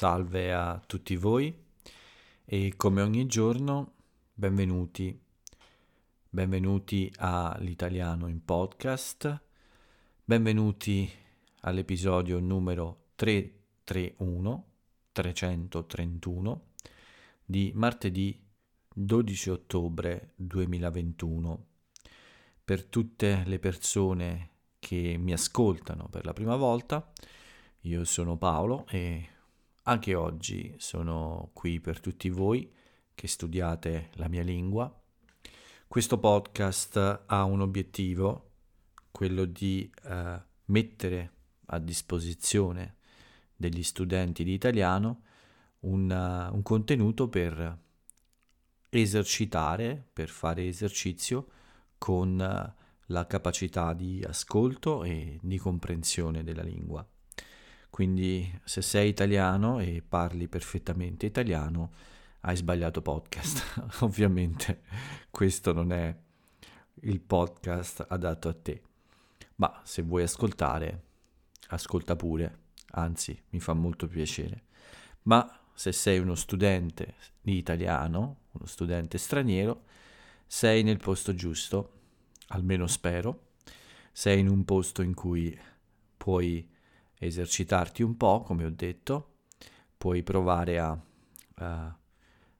Salve a tutti voi e come ogni giorno benvenuti, benvenuti all'italiano in podcast, benvenuti all'episodio numero 331, 331 di martedì 12 ottobre 2021. Per tutte le persone che mi ascoltano per la prima volta, io sono Paolo e anche oggi sono qui per tutti voi che studiate la mia lingua. Questo podcast ha un obiettivo, quello di eh, mettere a disposizione degli studenti di italiano un, uh, un contenuto per esercitare, per fare esercizio con uh, la capacità di ascolto e di comprensione della lingua. Quindi se sei italiano e parli perfettamente italiano, hai sbagliato podcast. Ovviamente questo non è il podcast adatto a te. Ma se vuoi ascoltare, ascolta pure, anzi mi fa molto piacere. Ma se sei uno studente italiano, uno studente straniero, sei nel posto giusto, almeno spero. Sei in un posto in cui puoi esercitarti un po', come ho detto, puoi provare a, a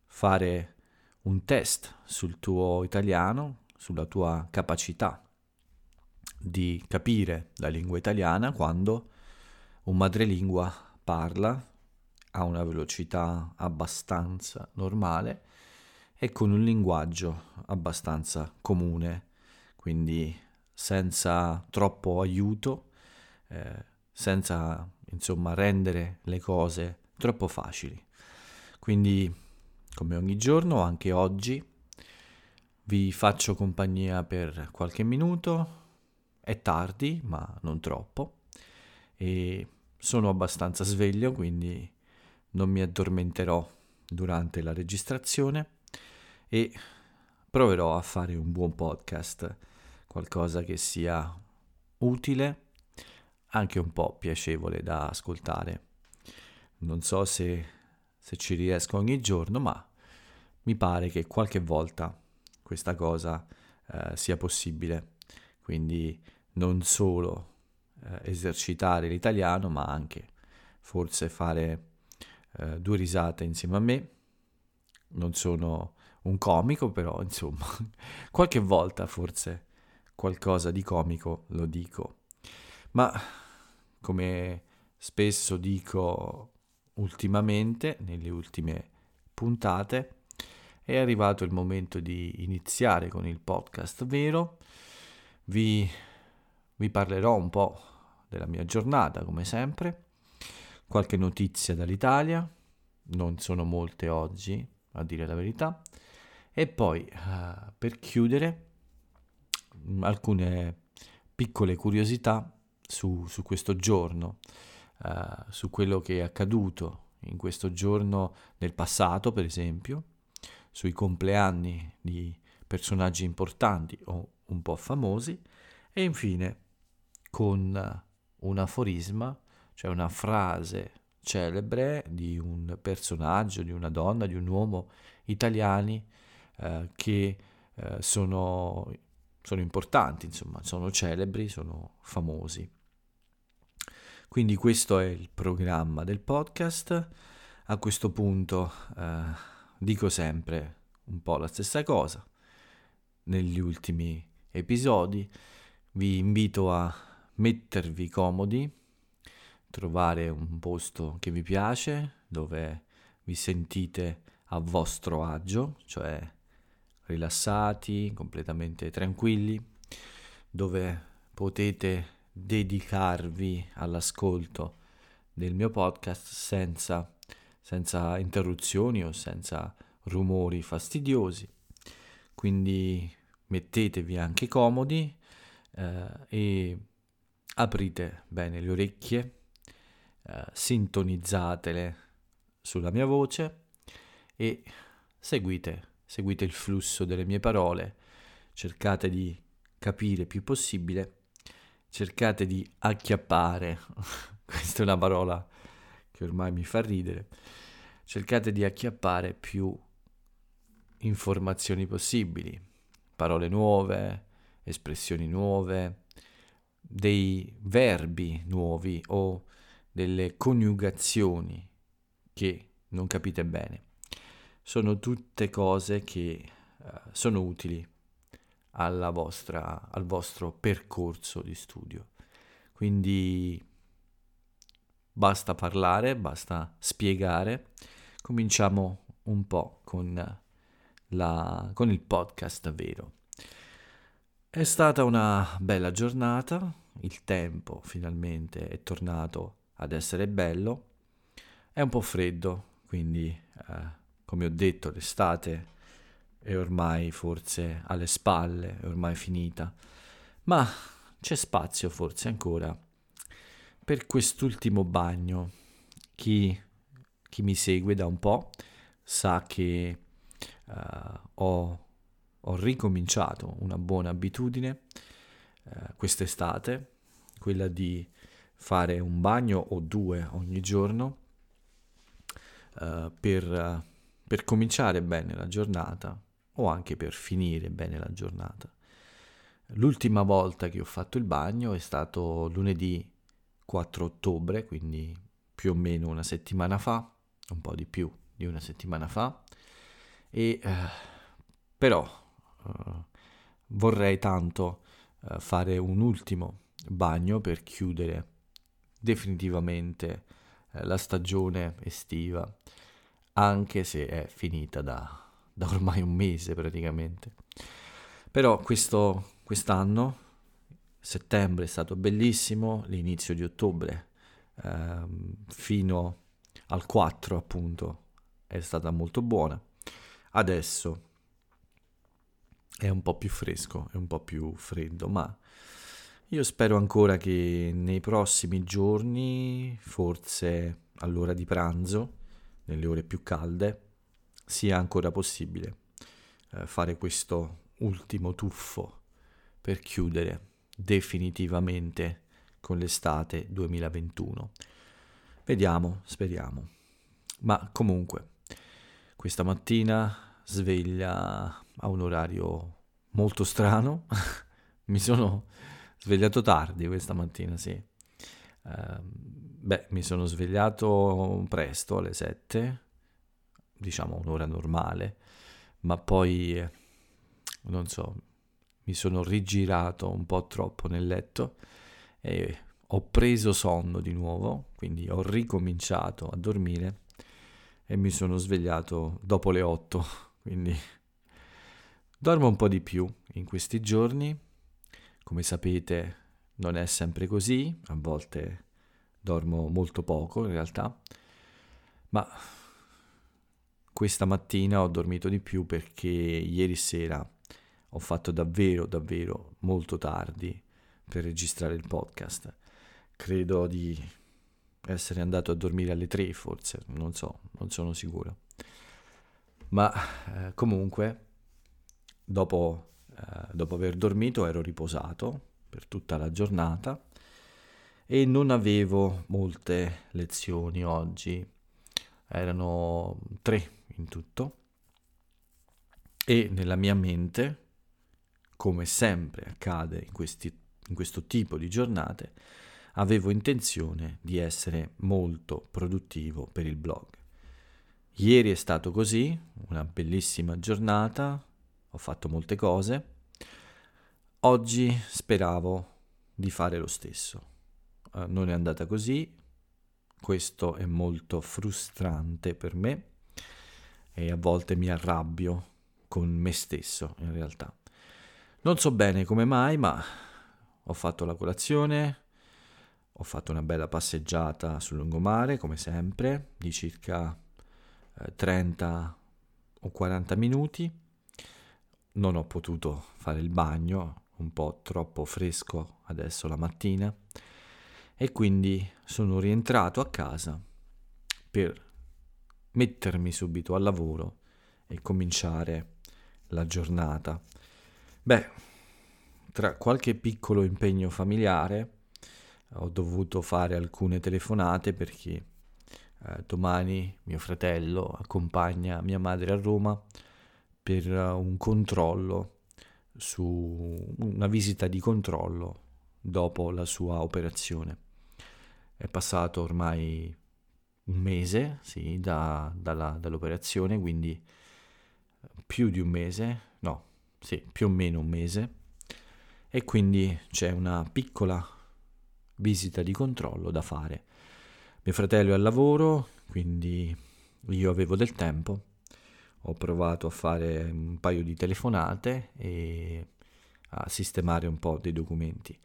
fare un test sul tuo italiano, sulla tua capacità di capire la lingua italiana quando un madrelingua parla a una velocità abbastanza normale e con un linguaggio abbastanza comune, quindi senza troppo aiuto, eh, senza insomma rendere le cose troppo facili. Quindi, come ogni giorno, anche oggi vi faccio compagnia per qualche minuto. È tardi, ma non troppo. E sono abbastanza sveglio, quindi non mi addormenterò durante la registrazione e proverò a fare un buon podcast, qualcosa che sia utile anche un po' piacevole da ascoltare. Non so se, se ci riesco ogni giorno, ma mi pare che qualche volta questa cosa eh, sia possibile. Quindi non solo eh, esercitare l'italiano, ma anche forse fare eh, due risate insieme a me. Non sono un comico, però insomma, qualche volta forse qualcosa di comico lo dico. Ma come spesso dico ultimamente, nelle ultime puntate, è arrivato il momento di iniziare con il podcast vero. Vi, vi parlerò un po' della mia giornata, come sempre, qualche notizia dall'Italia, non sono molte oggi, a dire la verità, e poi uh, per chiudere alcune piccole curiosità su, su questo giorno, uh, su quello che è accaduto in questo giorno nel passato, per esempio, sui compleanni di personaggi importanti o un po' famosi, e infine con un aforisma, cioè una frase celebre di un personaggio, di una donna, di un uomo italiani eh, che eh, sono, sono importanti, insomma, sono celebri, sono famosi. Quindi questo è il programma del podcast. A questo punto eh, dico sempre un po' la stessa cosa. Negli ultimi episodi vi invito a mettervi comodi, trovare un posto che vi piace, dove vi sentite a vostro agio, cioè rilassati, completamente tranquilli, dove potete dedicarvi all'ascolto del mio podcast senza, senza interruzioni o senza rumori fastidiosi. Quindi mettetevi anche comodi eh, e aprite bene le orecchie, eh, sintonizzatele sulla mia voce e seguite, seguite il flusso delle mie parole, cercate di capire più possibile cercate di acchiappare, questa è una parola che ormai mi fa ridere, cercate di acchiappare più informazioni possibili, parole nuove, espressioni nuove, dei verbi nuovi o delle coniugazioni che non capite bene. Sono tutte cose che uh, sono utili vostra, al vostro percorso di studio. Quindi basta parlare, basta spiegare. Cominciamo un po' con, la, con il podcast vero. È stata una bella giornata, il tempo finalmente è tornato ad essere bello, è un po' freddo, quindi eh, come ho detto l'estate è ormai forse alle spalle, è ormai finita, ma c'è spazio forse ancora per quest'ultimo bagno. Chi, chi mi segue da un po' sa che uh, ho, ho, ricominciato una buona abitudine uh, quest'estate, quella di fare un bagno o due ogni giorno uh, per, per cominciare bene la giornata o anche per finire bene la giornata. L'ultima volta che ho fatto il bagno è stato lunedì 4 ottobre, quindi più o meno una settimana fa, un po' di più di una settimana fa, e eh, però eh, vorrei tanto eh, fare un ultimo bagno per chiudere definitivamente eh, la stagione estiva, anche se è finita da da ormai un mese praticamente. Però questo, quest'anno, settembre è stato bellissimo, l'inizio di ottobre ehm, fino al 4 appunto è stata molto buona. Adesso è un po' più fresco, è un po' più freddo, ma io spero ancora che nei prossimi giorni, forse all'ora di pranzo, nelle ore più calde, sia ancora possibile eh, fare questo ultimo tuffo per chiudere definitivamente con l'estate 2021. Vediamo, speriamo. Ma comunque, questa mattina sveglia a un orario molto strano. Mi sono svegliato tardi questa mattina, sì. Uh, beh, mi sono svegliato presto alle 7 diciamo un'ora normale, ma poi, eh, non so, mi sono rigirato un po' troppo nel letto e ho preso sonno di nuovo, quindi ho ricominciato a dormire e mi sono svegliato dopo le 8, quindi dormo un po' di più in questi giorni, come sapete non è sempre così, a volte dormo molto poco in realtà, ma questa mattina ho dormito di più perché ieri sera ho fatto davvero, davvero molto tardi per registrare il podcast. Credo di essere andato a dormire alle 3 forse, non so, non sono sicuro. Ma eh, comunque, dopo, eh, dopo aver dormito ero riposato per tutta la giornata e non avevo molte lezioni oggi. Erano tre in tutto e nella mia mente, come sempre accade in, questi, in questo tipo di giornate, avevo intenzione di essere molto produttivo per il blog. Ieri è stato così, una bellissima giornata, ho fatto molte cose. Oggi speravo di fare lo stesso. Uh, non è andata così, questo è molto frustrante per me e a volte mi arrabbio con me stesso in realtà. Non so bene come mai, ma ho fatto la colazione, ho fatto una bella passeggiata sul lungomare, come sempre, di circa eh, 30 o 40 minuti. Non ho potuto fare il bagno, un po' troppo fresco adesso la mattina, e quindi sono rientrato a casa per mettermi subito al lavoro e cominciare la giornata. Beh, tra qualche piccolo impegno familiare ho dovuto fare alcune telefonate perché eh, domani mio fratello accompagna mia madre a Roma per uh, un controllo su una visita di controllo dopo la sua operazione. È passato ormai un mese sì, da, dalla, dall'operazione, quindi più di un mese, no, sì, più o meno un mese, e quindi c'è una piccola visita di controllo da fare. Mio fratello è al lavoro, quindi io avevo del tempo ho provato a fare un paio di telefonate e a sistemare un po' dei documenti.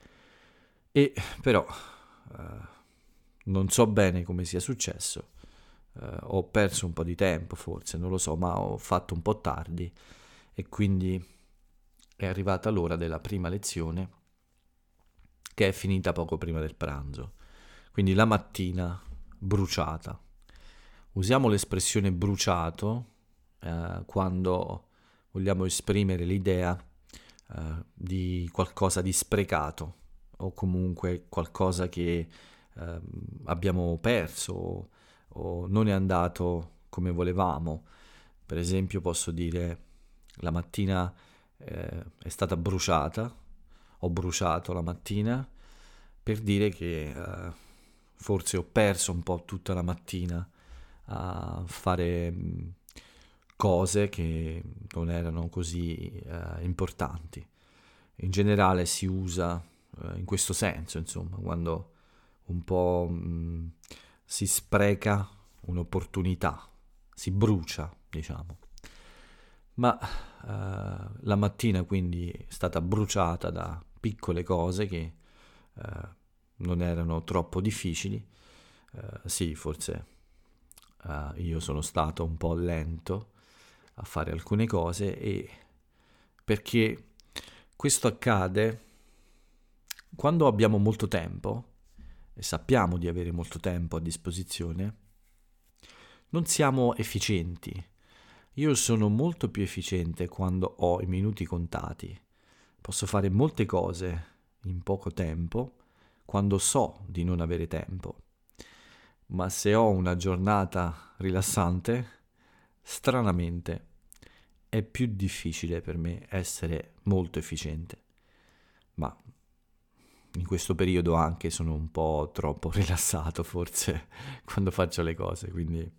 E però eh, non so bene come sia successo. Eh, ho perso un po' di tempo forse, non lo so, ma ho fatto un po' tardi e quindi è arrivata l'ora della prima lezione che è finita poco prima del pranzo. Quindi la mattina bruciata. Usiamo l'espressione bruciato eh, quando vogliamo esprimere l'idea eh, di qualcosa di sprecato o comunque qualcosa che eh, abbiamo perso o, non è andato come volevamo. Per esempio posso dire la mattina eh, è stata bruciata, ho bruciato la mattina per dire che eh, forse ho perso un po' tutta la mattina a fare cose che non erano così eh, importanti. In generale si usa eh, in questo senso, insomma, quando un po' mh, mm, si spreca un'opportunità, si brucia, diciamo. Ma eh, la mattina quindi è stata bruciata da piccole cose che eh, non erano troppo difficili. Eh, sì, forse eh, io sono stato un po' lento a fare alcune cose e perché questo accade quando abbiamo molto tempo e sappiamo di avere molto tempo a disposizione, non siamo efficienti. Io sono molto più efficiente quando ho i minuti contati. Posso fare molte cose in poco tempo quando so di non avere tempo. Ma se ho una giornata rilassante, stranamente è più difficile per me essere molto efficiente. Ma in questo periodo anche sono un po' troppo rilassato forse quando faccio le cose, quindi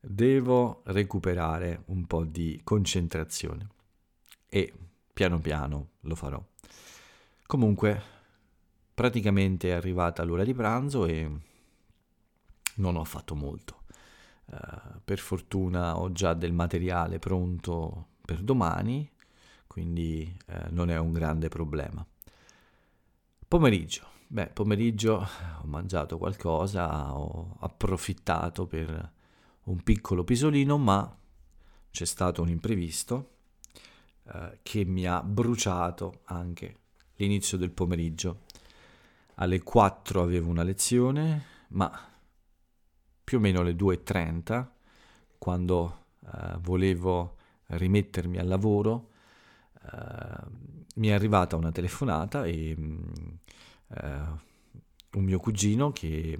devo recuperare un po' di concentrazione e piano piano lo farò. Comunque praticamente è arrivata l'ora di pranzo e non ho fatto molto. Uh, per fortuna ho già del materiale pronto per domani, quindi uh, non è un grande problema. Pomeriggio. Beh, pomeriggio ho mangiato qualcosa, ho approfittato per un piccolo pisolino, ma c'è stato un imprevisto uh, che mi ha bruciato anche l'inizio del pomeriggio. Alle 4 avevo una lezione, ma più o meno alle 2.30, quando eh, volevo rimettermi al lavoro, eh, mi è arrivata una telefonata e mm, eh, un mio cugino che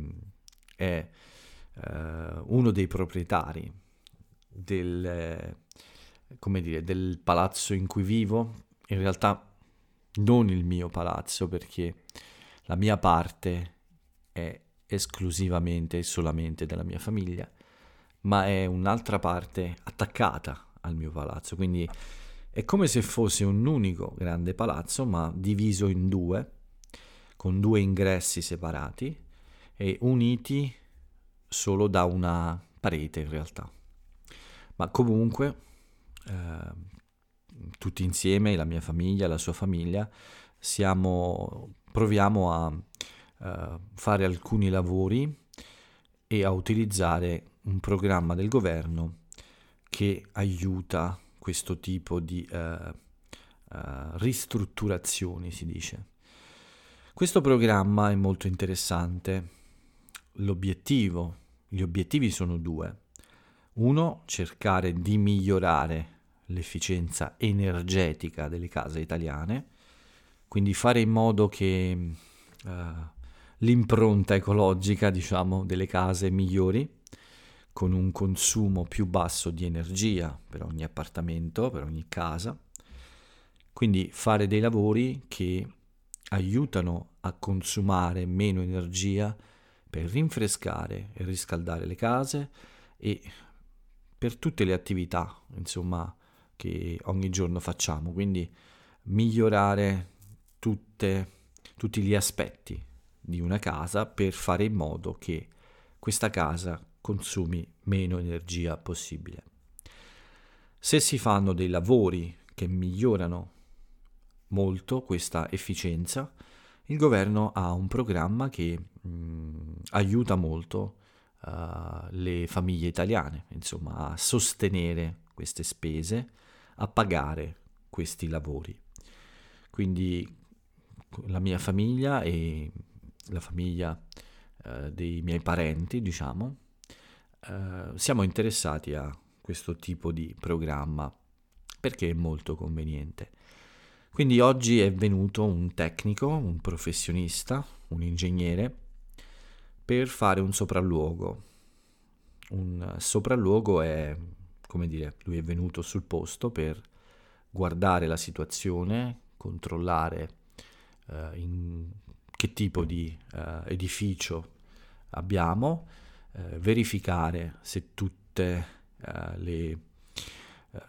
è eh, uno dei proprietari del, dire, del palazzo in cui vivo, in realtà non il mio palazzo perché la mia parte è esclusivamente e solamente della mia famiglia, ma è un'altra parte attaccata al mio palazzo, quindi è come se fosse un unico grande palazzo, ma diviso in due, con due ingressi separati e uniti solo da una parete in realtà. Ma comunque eh, tutti insieme, la mia famiglia, la sua famiglia, siamo, proviamo a uh, fare alcuni lavori e a utilizzare un programma del governo che aiuta questo tipo di uh, uh, ristrutturazioni, si dice. Questo programma è molto interessante. L'obiettivo, gli obiettivi sono due. Uno, cercare di migliorare l'efficienza energetica delle case italiane, quindi fare in modo che uh, l'impronta ecologica, diciamo, delle case migliori, con un consumo più basso di energia per ogni appartamento, per ogni casa. Quindi fare dei lavori che aiutano a consumare meno energia per rinfrescare e riscaldare le case e per tutte le attività, insomma, che ogni giorno facciamo. Quindi migliorare tutte, tutti gli aspetti di una casa per fare in modo che questa casa consumi meno energia possibile. Se si fanno dei lavori che migliorano molto questa efficienza, il governo ha un programma che mh, aiuta molto uh, le famiglie italiane, insomma, a sostenere queste spese, a pagare questi lavori. Quindi la mia famiglia e la famiglia uh, dei miei parenti, diciamo, uh, siamo interessati a questo tipo di programma perché è molto conveniente. Quindi oggi è venuto un tecnico, un professionista, un ingegnere, per fare un sopralluogo. Un sopralluogo è, come dire, lui è venuto sul posto per guardare la situazione, controllare uh, in che tipo di uh, edificio abbiamo, uh, verificare se tutte le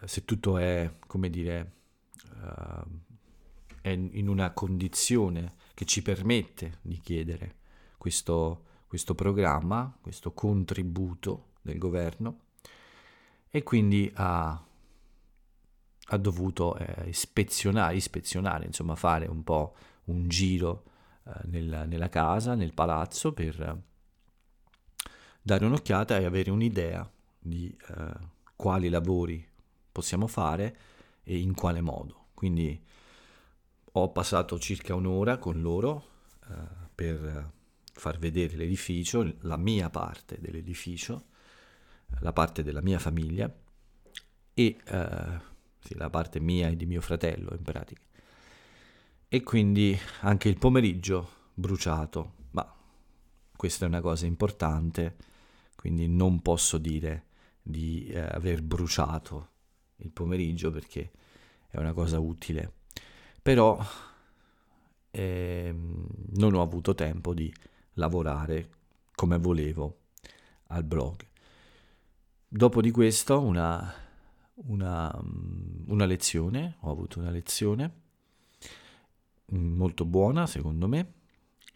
se tutto è, come dire, è in una condizione che ci permette di chiedere questo, questo programma, questo contributo del governo e quindi ha, ha dovuto eh, ispezionare, ispezionare, insomma fare un po' un giro eh, nel, nella casa, nel palazzo per dare un'occhiata e avere un'idea di eh, quali lavori possiamo fare e in quale modo. Quindi ho passato circa un'ora con loro uh, per far vedere l'edificio, la mia parte dell'edificio, la parte della mia famiglia e uh, sì, la parte mia e di mio fratello in pratica. E quindi anche il pomeriggio bruciato, ma questa è una cosa importante, quindi non posso dire di eh, aver bruciato il pomeriggio perché è una cosa utile però eh, non ho avuto tempo di lavorare come volevo al blog. Dopo di questo una, una, una lezione, ho avuto una lezione molto buona secondo me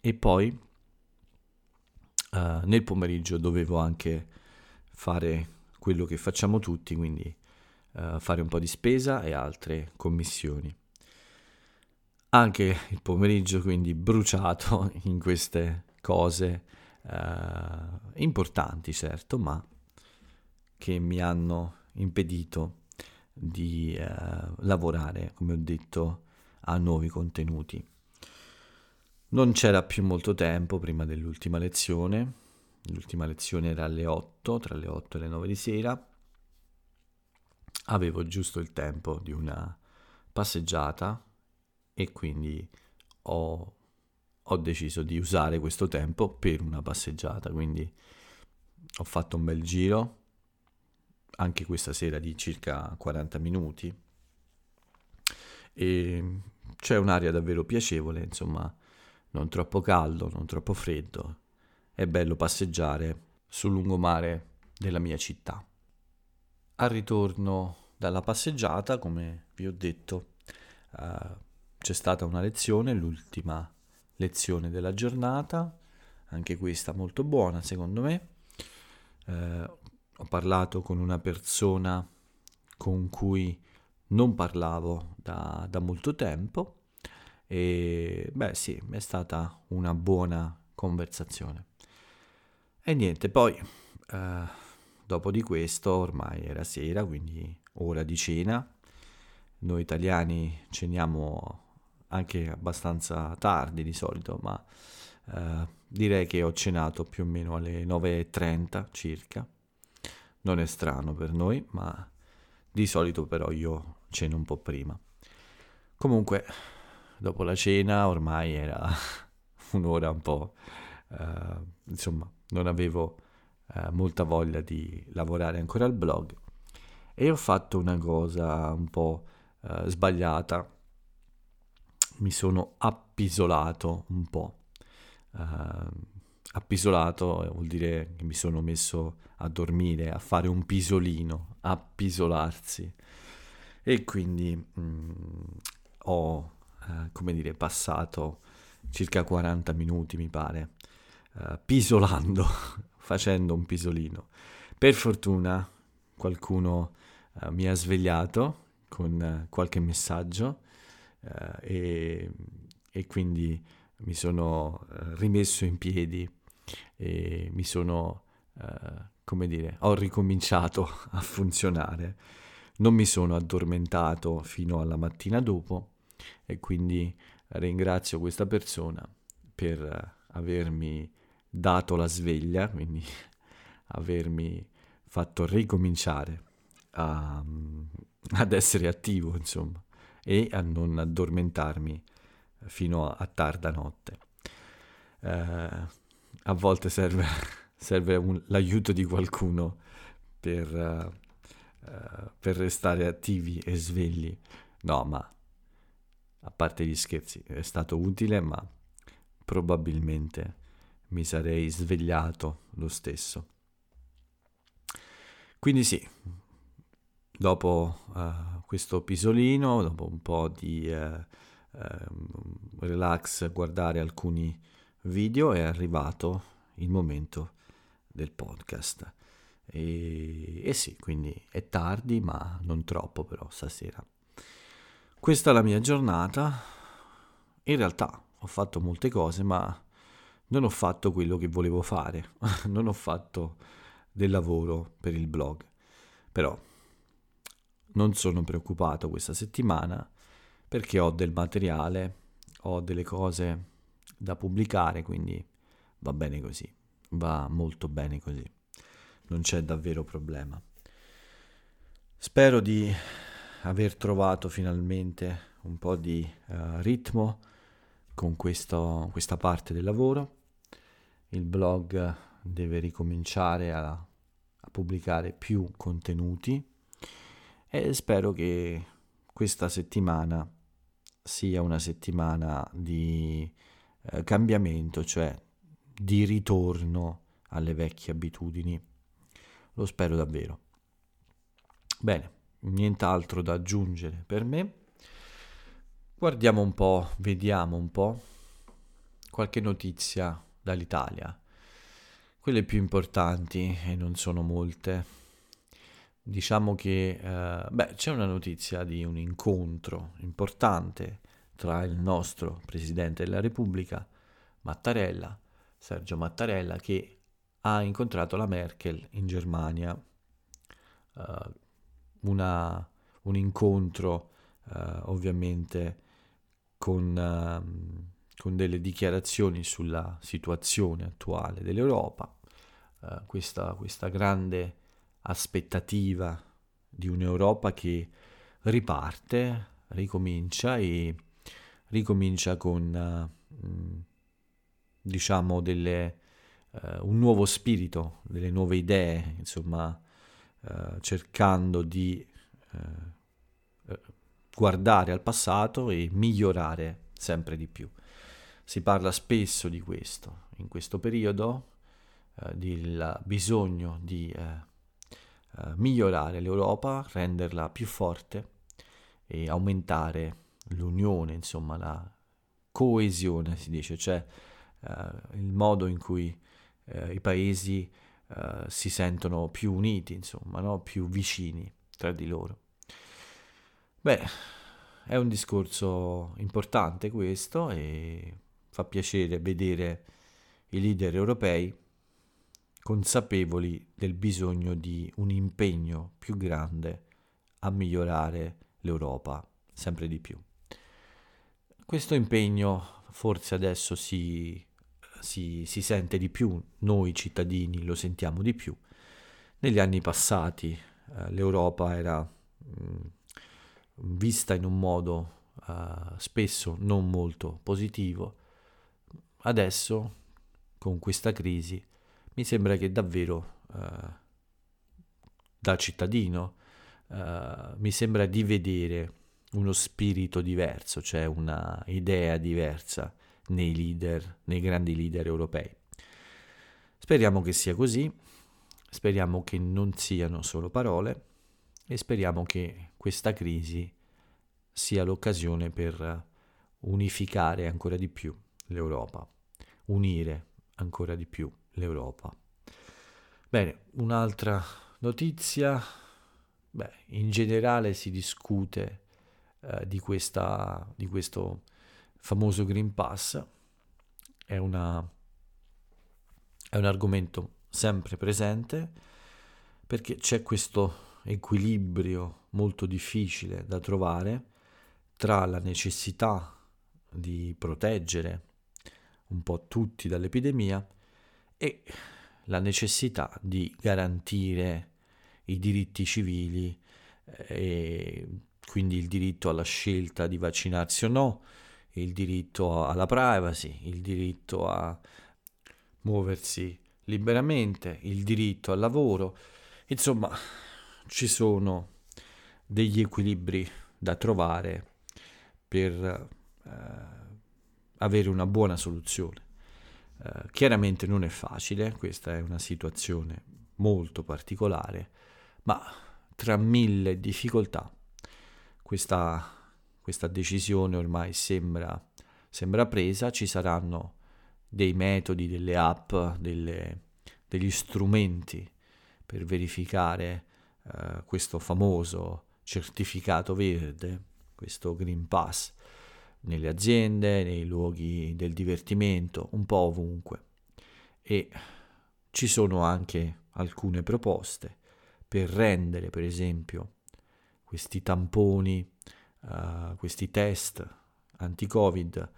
e poi uh, nel pomeriggio dovevo anche fare quello che facciamo tutti, quindi uh, fare un po' di spesa e altre commissioni. Anche il pomeriggio quindi bruciato in queste cose eh, importanti certo ma che mi hanno impedito di lavorare come ho detto a nuovi contenuti non c'era più molto tempo prima dell'ultima lezione. L'ultima lezione era alle 8 tra le 8 e le 9 di sera. Avevo giusto il tempo di una passeggiata e quindi ho, ho deciso di usare questo tempo per una passeggiata, quindi ho fatto un bel giro, anche questa sera di circa 40 minuti. E c'è un'aria davvero piacevole, insomma, non troppo caldo, non troppo freddo, è bello passeggiare sul lungomare della mia città. Al ritorno dalla passeggiata, come vi ho detto, uh, c'è stata una lezione, l'ultima lezione della giornata, anche questa molto buona secondo me. Eh, ho parlato con una persona con cui non parlavo da, da molto tempo e beh sì, è stata una buona conversazione. E niente, poi eh, dopo di questo ormai era sera, quindi ora di cena. Noi italiani ceniamo anche abbastanza tardi di solito, ma eh, direi che ho cenato più o meno alle 9.30 circa. Non è strano per noi, ma di solito però io ceno un po' prima. Comunque, dopo la cena ormai era un'ora un po' uh, insomma, non avevo uh, molta voglia di lavorare ancora al blog e ho fatto una cosa un po' uh, sbagliata. Mi sono appisolato un po'. appisolato vuol dire che mi sono messo a dormire, a fare un pisolino, appisolarsi. E quindi mh, mm, ho, eh, come dire, passato circa 40 minuti, mi pare, eh, pisolando, facendo un pisolino. Per fortuna qualcuno eh, mi ha svegliato con eh, qualche messaggio eh, e, e, quindi mi sono rimesso in piedi e mi sono, come dire, ho ricominciato a funzionare non mi sono addormentato fino alla mattina dopo e quindi ringrazio questa persona per avermi dato la sveglia, quindi avermi fatto ricominciare a, ad essere attivo, insomma, e a non addormentarmi fino a, a tarda notte. Eh, a volte serve, serve un, l'aiuto di qualcuno per, eh, per restare attivi e svegli. No, ma a parte gli scherzi, è stato utile, ma probabilmente mi sarei svegliato lo stesso. Quindi sì, dopo uh, questo pisolino, dopo un po' di uh, uh, relax, guardare alcuni video, è arrivato il momento del podcast. E, e sì, quindi è tardi, ma non troppo però stasera. Questa è la mia giornata. In realtà ho fatto molte cose, ma non ho fatto quello che volevo fare. non ho fatto del lavoro per il blog. Però non sono preoccupato questa settimana perché ho del materiale, ho delle cose da pubblicare, quindi va bene così, va molto bene così non c'è davvero problema. Spero di aver trovato finalmente un po' di uh, ritmo con questo, questa parte del lavoro. Il blog deve ricominciare a, a pubblicare più contenuti e spero che questa settimana sia una settimana di eh, cambiamento, cioè di ritorno alle vecchie abitudini lo spero davvero. Bene, nient'altro da aggiungere per me. Guardiamo un po', vediamo un po' qualche notizia dall'Italia. Quelle più importanti, e non sono molte, diciamo che eh, beh, c'è una notizia di un incontro importante tra il nostro Presidente della Repubblica, Mattarella, Sergio Mattarella, che ha incontrato la Merkel in Germania, uh, una, un incontro uh, ovviamente con, uh, con, delle dichiarazioni sulla situazione attuale dell'Europa, questa, questa grande aspettativa di un'Europa che riparte, ricomincia e ricomincia con diciamo delle eh, un nuovo spirito, delle nuove idee, insomma, eh, cercando di eh, guardare al passato e migliorare sempre di più. Si parla spesso di questo in questo periodo, eh, del bisogno di eh, eh, migliorare l'Europa, renderla più forte e aumentare l'unione, insomma la coesione si dice, cioè il modo in cui i paesi eh, si sentono più uniti, insomma, no? più vicini tra di loro. Beh, è un discorso importante questo e fa piacere vedere i leader europei consapevoli del bisogno di un impegno più grande a migliorare l'Europa sempre di più. Questo impegno forse adesso si si, si sente di più, noi cittadini lo sentiamo di più. Negli anni passati eh, l'Europa era mh, mm, vista in un modo uh, spesso non molto positivo, adesso con questa crisi, mi sembra che davvero eh, da cittadino eh, mi sembra di vedere uno spirito diverso, cioè una idea diversa nei leader, nei grandi leader europei. Speriamo che sia così, speriamo che non siano solo parole e speriamo che questa crisi sia l'occasione per unificare ancora di più l'Europa, unire ancora di più l'Europa. Bene, un'altra notizia, beh, in generale si discute eh, di, questa, di questo famoso Green Pass, è, una, è un argomento sempre presente perché c'è questo equilibrio molto difficile da trovare tra la necessità di proteggere un po' tutti dall'epidemia e la necessità di garantire i diritti civili eh, e quindi il diritto alla scelta di vaccinarsi o no, il diritto alla privacy, il diritto a muoversi liberamente, il diritto al lavoro, insomma ci sono degli equilibri da trovare per eh, avere una buona soluzione. Eh, chiaramente non è facile, questa è una situazione molto particolare, ma tra mille difficoltà questa, questa decisione ormai sembra, sembra, presa, ci saranno dei metodi, delle app, delle, degli strumenti per verificare uh, questo famoso certificato verde, questo Green Pass, nelle aziende, nei luoghi del divertimento, un po' ovunque. E ci sono anche alcune proposte per rendere, per esempio, questi tamponi, uh, questi test anti-Covid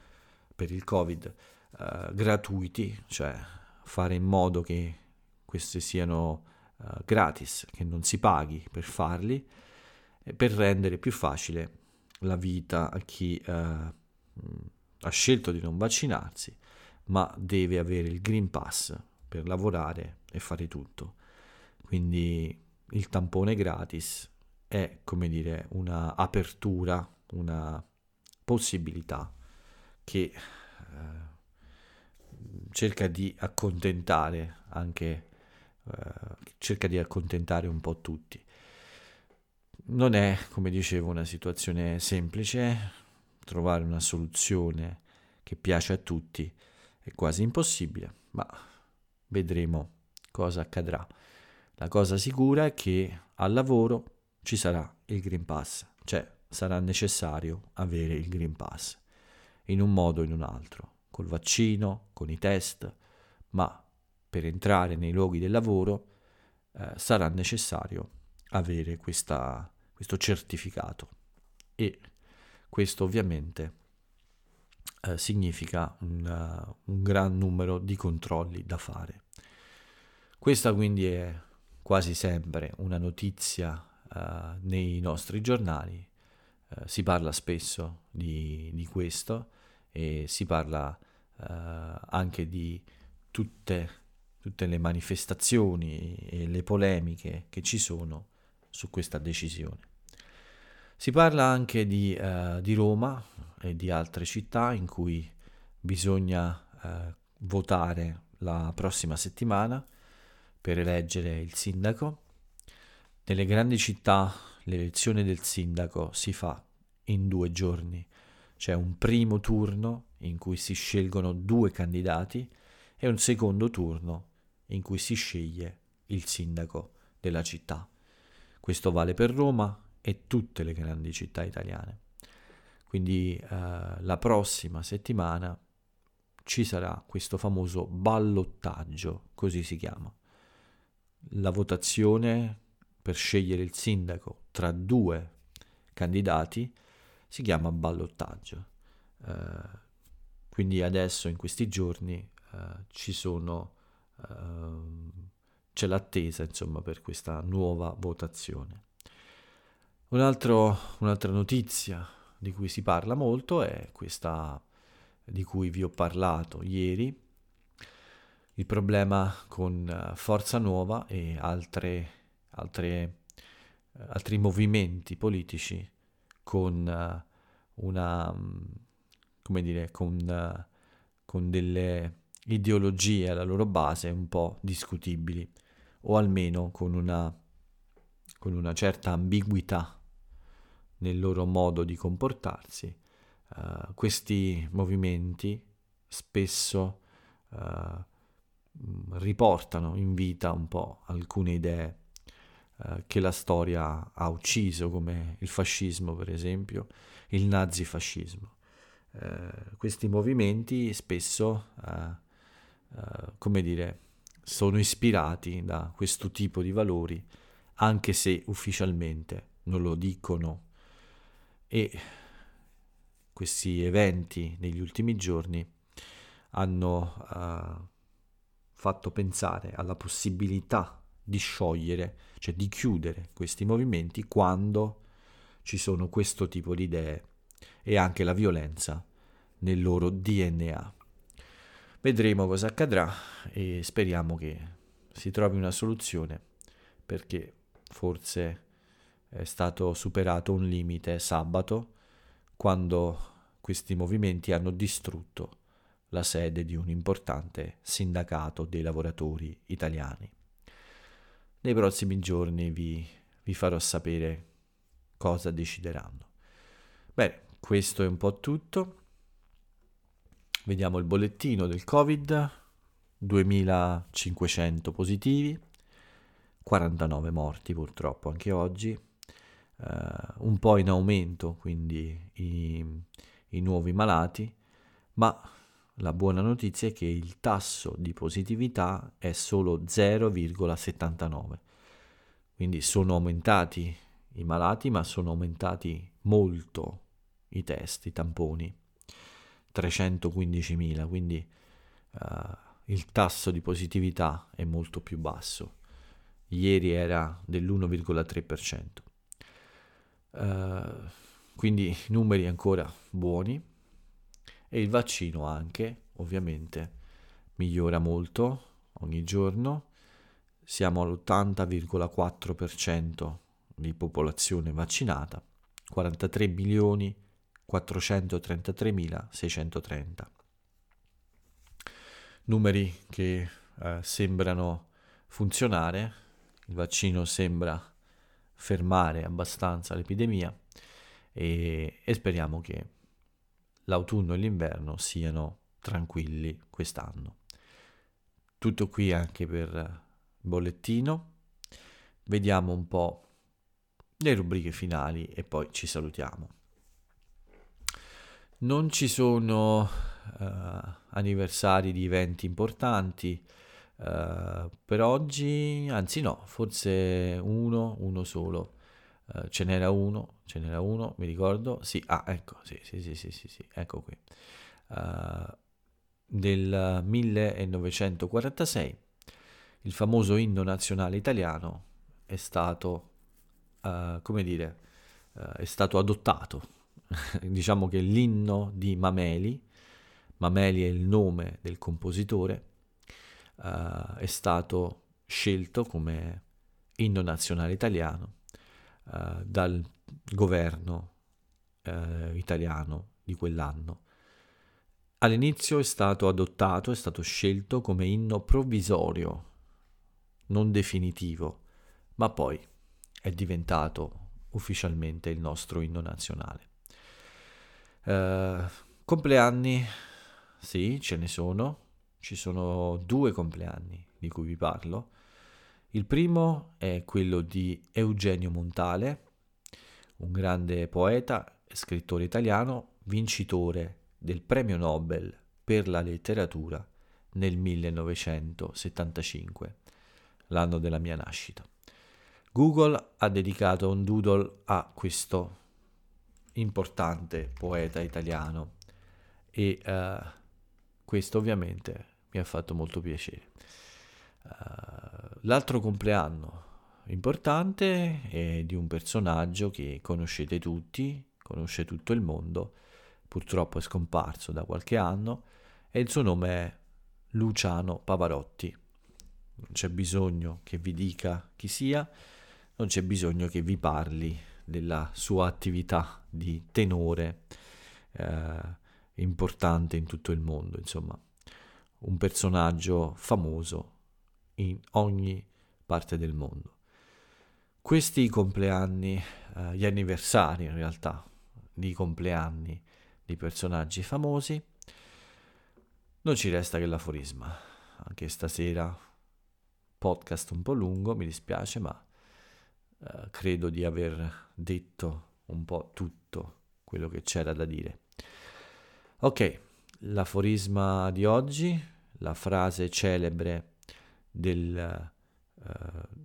per il Covid uh, gratuiti, cioè fare in modo che questi siano uh, gratis, che non si paghi per farli, per rendere più facile la vita a chi ha scelto di non vaccinarsi, ma deve avere il Green Pass per lavorare e fare tutto. Quindi il tampone gratis è, come dire, una apertura, una possibilità che eh, cerca di accontentare anche, eh, cerca di accontentare un po' tutti. Non è, come dicevo, una situazione semplice, trovare una soluzione che piace a tutti è quasi impossibile, ma vedremo cosa accadrà. La cosa sicura è che al lavoro ci sarà il Green Pass, cioè sarà necessario avere il Green Pass, in un modo o in un altro, col vaccino, con i test, ma per entrare nei luoghi del lavoro eh, sarà necessario avere questa, questo certificato. E questo ovviamente eh, significa un, uh, un gran numero di controlli da fare. Questa quindi è quasi sempre una notizia uh, nei nostri giornali, uh, si parla spesso di, di, questo e si parla uh, anche di tutte, tutte le manifestazioni e le polemiche che ci sono su questa decisione. Si parla anche di, uh, di, Roma e di altre città in cui bisogna uh, votare la prossima settimana per eleggere il sindaco nelle grandi città l'elezione del sindaco si fa in due giorni. C'è un primo turno in cui si scelgono due candidati e un secondo turno in cui si sceglie il sindaco della città. Questo vale per Roma e tutte le grandi città italiane. Quindi eh, la prossima settimana ci sarà questo famoso ballottaggio, così si chiama. La votazione per scegliere il sindaco tra due candidati si chiama ballottaggio. Uh, quindi adesso in questi giorni uh, ci sono, uh, c'è l'attesa insomma per questa nuova votazione. Un altro, un'altra notizia di cui si parla molto è questa di cui vi ho parlato ieri, il problema con uh, Forza Nuova e altre, altre, altri movimenti politici con uh, una, um, come dire, con, con delle ideologie alla loro base un po' discutibili o almeno con una, con una certa ambiguità nel loro modo di comportarsi. Uh, questi movimenti spesso uh, riportano in vita un po' alcune idee uh, che la storia ha ucciso, come il fascismo per esempio, il nazifascismo. questi movimenti spesso, come dire, sono ispirati da questo tipo di valori, anche se ufficialmente non lo dicono. E questi eventi negli ultimi giorni hanno uh, fatto pensare alla possibilità di sciogliere, cioè di chiudere questi movimenti quando ci sono questo tipo di idee e anche la violenza nel loro DNA. Vedremo cosa accadrà e speriamo che si trovi una soluzione perché forse è stato superato un limite sabato quando questi movimenti hanno distrutto la sede di un importante sindacato dei lavoratori italiani. Nei prossimi giorni vi, vi farò sapere cosa decideranno. Bene, questo è un po' tutto. Vediamo il bollettino del Covid, 2500 positivi, 49 morti purtroppo anche oggi, uh, un po' in aumento quindi i, i nuovi malati, ma la buona notizia è che il tasso di positività è solo 0,79, quindi sono aumentati i malati, ma sono aumentati molto i test, i tamponi. 315.000, quindi uh, il tasso di positività è molto più basso. Ieri era dell'1,3%. Uh, quindi numeri ancora buoni e il vaccino anche, ovviamente, migliora molto ogni giorno. Siamo all'80,4% di popolazione vaccinata, 43 milioni 433.630. Numeri che eh, sembrano funzionare, il vaccino sembra fermare abbastanza l'epidemia e, e speriamo che l'autunno e l'inverno siano tranquilli quest'anno. Tutto qui anche per il bollettino. Vediamo un po' le rubriche finali e poi ci salutiamo. Non ci sono uh, anniversari di eventi importanti uh, per oggi, anzi no, forse uno, uno solo. Uh, ce n'era uno, ce n'era uno, mi ricordo. Sì, ah, ecco, sì, sì, sì, sì, sì, sì ecco qui. del 1946, il famoso inno nazionale italiano è stato, come dire, è stato adottato diciamo che l'inno di Mameli, Mameli è il nome del compositore, uh, è stato scelto come inno nazionale italiano uh, dal governo uh, italiano di quell'anno. All'inizio è stato adottato, è stato scelto come inno provvisorio, non definitivo, ma poi è diventato ufficialmente il nostro inno nazionale. Uh, compleanni, sì, ce ne sono. Ci sono due compleanni di cui vi parlo. Il primo è quello di Eugenio Montale, un grande poeta e scrittore italiano, vincitore del premio Nobel per la letteratura nel 1975, l'anno della mia nascita. Google ha dedicato un doodle a questo importante poeta italiano e uh, questo ovviamente mi ha fatto molto piacere. Uh, l'altro compleanno importante è di un personaggio che conoscete tutti, conosce tutto il mondo, purtroppo è scomparso da qualche anno e il suo nome è Luciano Pavarotti. Non c'è bisogno che vi dica chi sia, non c'è bisogno che vi parli della sua attività di tenore eh, importante in tutto il mondo, insomma, un personaggio famoso in ogni parte del mondo. Questi compleanni, eh, gli anniversari in realtà, di compleanni di personaggi famosi, non ci resta che l'aforisma. Anche stasera podcast un po' lungo, mi dispiace, ma eh, credo di aver detto un po' tutto quello che c'era da dire. Ok, l'aforisma di oggi, la frase celebre del, uh,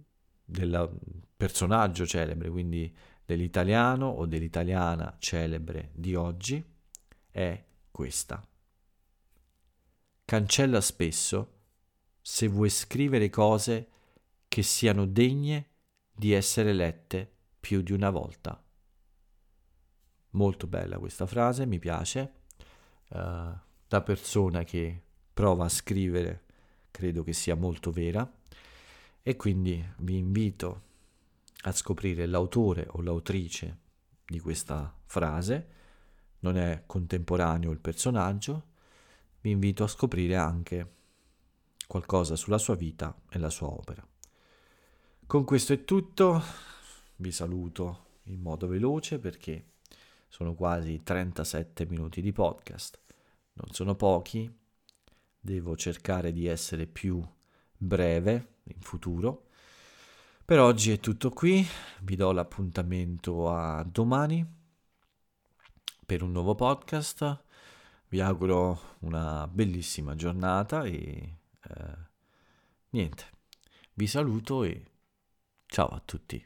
del personaggio celebre, quindi dell'italiano o dell'italiana celebre di oggi, è questa. Cancella spesso se vuoi scrivere cose che siano degne di essere lette più di una volta. Molto bella questa frase, mi piace. Uh, da persona che prova a scrivere credo che sia molto vera e quindi vi invito a scoprire l'autore o l'autrice di questa frase. Non è contemporaneo il personaggio, vi invito a scoprire anche qualcosa sulla sua vita e la sua opera. Con questo è tutto, vi saluto in modo veloce perché sono quasi 37 minuti di podcast, non sono pochi, devo cercare di essere più breve in futuro. Per oggi è tutto qui, vi do l'appuntamento a domani per un nuovo podcast. Vi auguro una bellissima giornata e eh, niente, vi saluto e ciao a tutti.